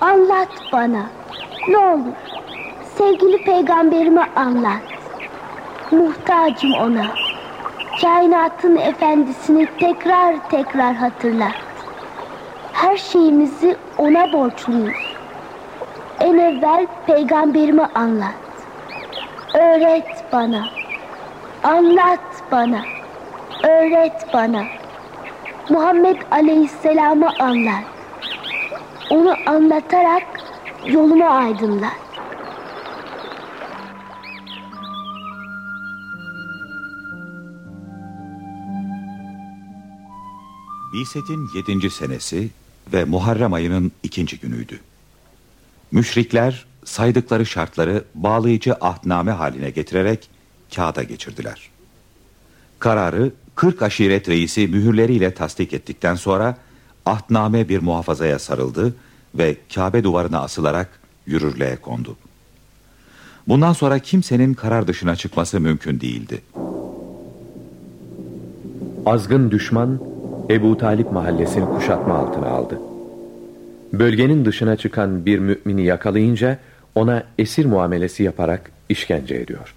Anlat bana. Ne olur. Sevgili peygamberime anlat. Muhtacım ona. Kainatın efendisini tekrar tekrar hatırlat. Her şeyimizi ona borçluyuz. En evvel peygamberime anlat. Öğret bana. Anlat bana. Öğret bana. Muhammed Aleyhisselam'ı anlat. Onu anlatarak yolumu aydınlat. Biset'in yedinci senesi ve Muharrem ayının ikinci günüydü. Müşrikler saydıkları şartları bağlayıcı ahdname haline getirerek kağıda geçirdiler. Kararı 40 aşiret reisi mühürleriyle tasdik ettikten sonra ahdname bir muhafazaya sarıldı ve Kabe duvarına asılarak yürürlüğe kondu. Bundan sonra kimsenin karar dışına çıkması mümkün değildi. Azgın düşman Ebu Talip mahallesini kuşatma altına aldı. Bölgenin dışına çıkan bir mümini yakalayınca ona esir muamelesi yaparak işkence ediyor.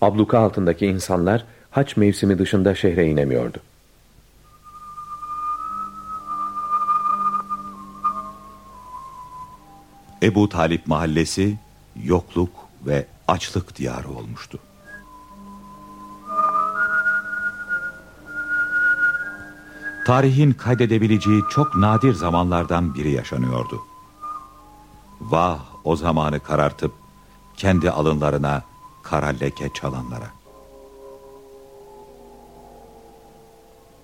Abluka altındaki insanlar haç mevsimi dışında şehre inemiyordu. Ebu Talip mahallesi yokluk ve açlık diyarı olmuştu. Tarihin kaydedebileceği çok nadir zamanlardan biri yaşanıyordu. Vah o zamanı karartıp kendi alınlarına kara leke çalanlara.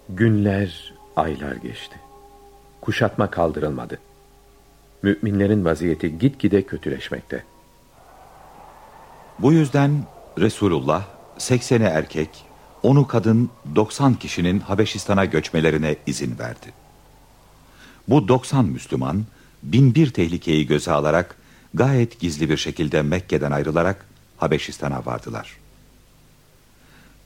Günler, aylar geçti. Kuşatma kaldırılmadı. Müminlerin vaziyeti gitgide kötüleşmekte. Bu yüzden Resulullah 80'e erkek, onu kadın 90 kişinin Habeşistan'a göçmelerine izin verdi. Bu 90 Müslüman binbir tehlikeyi göze alarak gayet gizli bir şekilde Mekke'den ayrılarak Habeşistan'a vardılar.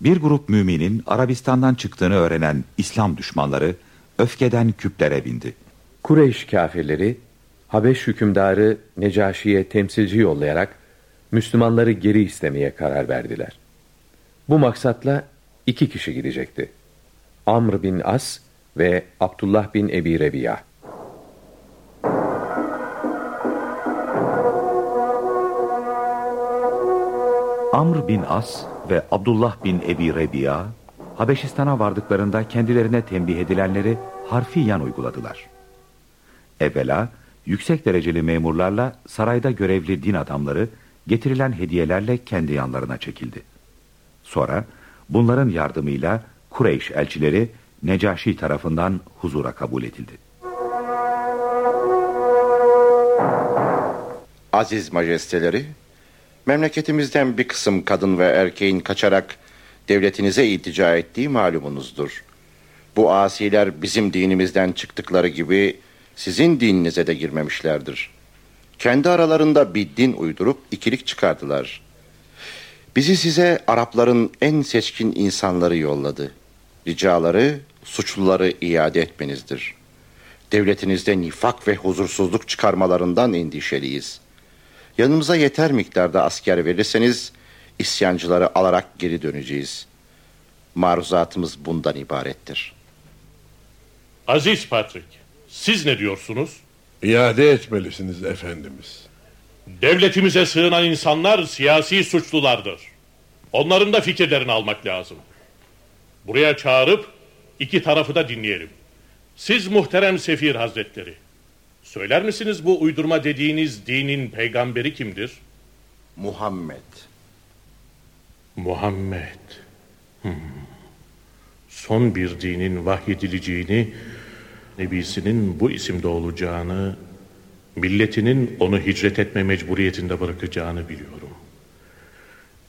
Bir grup müminin Arabistan'dan çıktığını öğrenen İslam düşmanları öfkeden küplere bindi. Kureyş kafirleri Habeş hükümdarı Necaşi'ye temsilci yollayarak Müslümanları geri istemeye karar verdiler. Bu maksatla iki kişi gidecekti. Amr bin As ve Abdullah bin Ebi Rebiya. Amr bin As ve Abdullah bin Ebi Rebiya, Habeşistan'a vardıklarında kendilerine tembih edilenleri harfiyen uyguladılar. Evvela yüksek dereceli memurlarla sarayda görevli din adamları getirilen hediyelerle kendi yanlarına çekildi. Sonra bunların yardımıyla Kureyş elçileri Necaşi tarafından huzura kabul edildi. Aziz majesteleri, memleketimizden bir kısım kadın ve erkeğin kaçarak devletinize iltica ettiği malumunuzdur. Bu asiler bizim dinimizden çıktıkları gibi sizin dininize de girmemişlerdir. Kendi aralarında bir din uydurup ikilik çıkardılar. Bizi size Arapların en seçkin insanları yolladı. Ricaları, suçluları iade etmenizdir. Devletinizde nifak ve huzursuzluk çıkarmalarından endişeliyiz. Yanımıza yeter miktarda asker verirseniz isyancıları alarak geri döneceğiz. Maruzatımız bundan ibarettir. Aziz Patrick, siz ne diyorsunuz? İade etmelisiniz efendimiz. Devletimize sığınan insanlar siyasi suçlulardır. Onların da fikirlerini almak lazım. Buraya çağırıp iki tarafı da dinleyelim. Siz muhterem Sefir Hazretleri. Söyler misiniz bu uydurma dediğiniz dinin peygamberi kimdir? Muhammed. Muhammed. Hmm. Son bir dinin vahyedileceğini, nebisinin bu isimde olacağını, milletinin onu hicret etme mecburiyetinde bırakacağını biliyorum.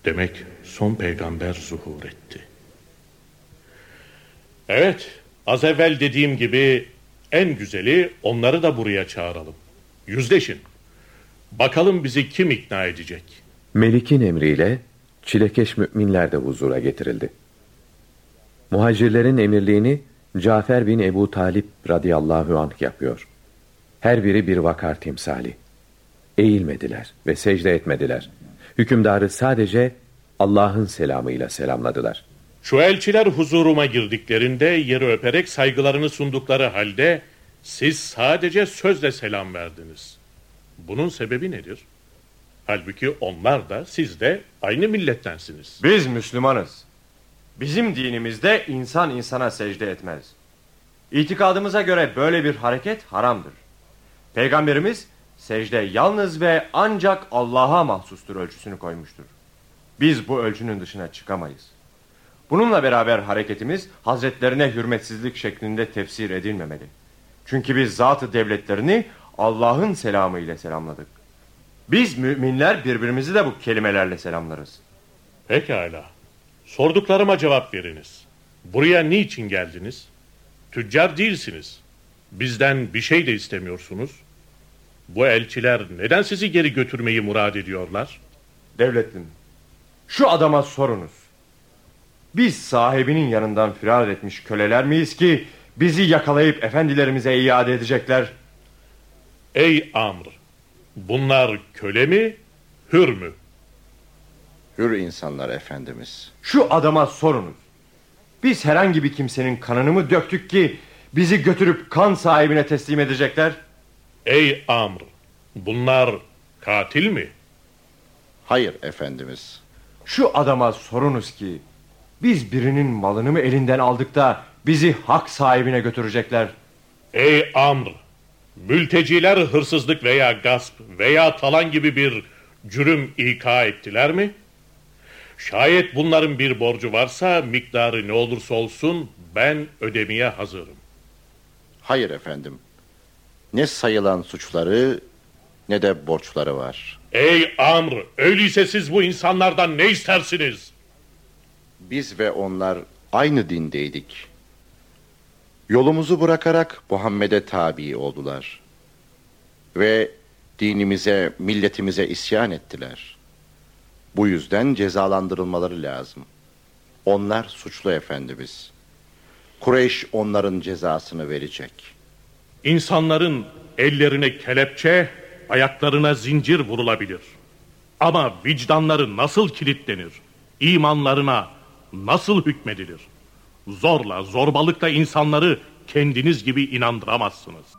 Demek son peygamber zuhur etti. Evet, az evvel dediğim gibi en güzeli onları da buraya çağıralım. Yüzleşin. Bakalım bizi kim ikna edecek? Melik'in emriyle çilekeş müminler de huzura getirildi. Muhacirlerin emirliğini Cafer bin Ebu Talip radıyallahu anh yapıyor. Her biri bir vakar timsali. Eğilmediler ve secde etmediler. Hükümdarı sadece Allah'ın selamıyla selamladılar. Şu elçiler huzuruma girdiklerinde yeri öperek saygılarını sundukları halde siz sadece sözle selam verdiniz. Bunun sebebi nedir? Halbuki onlar da siz de aynı millettensiniz. Biz Müslümanız. Bizim dinimizde insan insana secde etmez. İtikadımıza göre böyle bir hareket haramdır. Peygamberimiz secde yalnız ve ancak Allah'a mahsustur ölçüsünü koymuştur. Biz bu ölçünün dışına çıkamayız. Bununla beraber hareketimiz hazretlerine hürmetsizlik şeklinde tefsir edilmemeli. Çünkü biz zatı devletlerini Allah'ın selamı ile selamladık. Biz müminler birbirimizi de bu kelimelerle selamlarız. Pekala. Sorduklarıma cevap veriniz. Buraya niçin geldiniz? Tüccar değilsiniz. Bizden bir şey de istemiyorsunuz. Bu elçiler neden sizi geri götürmeyi murad ediyorlar? Devletim, şu adama sorunuz. Biz sahibinin yanından firar etmiş köleler miyiz ki bizi yakalayıp efendilerimize iade edecekler? Ey Amr, bunlar köle mi, hür mü? Hür insanlar efendimiz. Şu adama sorunuz. Biz herhangi bir kimsenin kanını mı döktük ki bizi götürüp kan sahibine teslim edecekler? Ey Amr, bunlar katil mi? Hayır efendimiz. Şu adama sorunuz ki biz birinin malını mı elinden aldık da bizi hak sahibine götürecekler? Ey Amr, mülteciler hırsızlık veya gasp veya talan gibi bir cürüm ika ettiler mi? Şayet bunların bir borcu varsa miktarı ne olursa olsun ben ödemeye hazırım. Hayır efendim. Ne sayılan suçları ne de borçları var. Ey Amr, öyleyse siz bu insanlardan ne istersiniz? Biz ve onlar aynı dindeydik. Yolumuzu bırakarak Muhammed'e tabi oldular. Ve dinimize, milletimize isyan ettiler. Bu yüzden cezalandırılmaları lazım. Onlar suçlu efendimiz. Kureyş onların cezasını verecek. İnsanların ellerine kelepçe, ayaklarına zincir vurulabilir. Ama vicdanları nasıl kilitlenir? İmanlarına nasıl hükmedilir? Zorla, zorbalıkla insanları kendiniz gibi inandıramazsınız.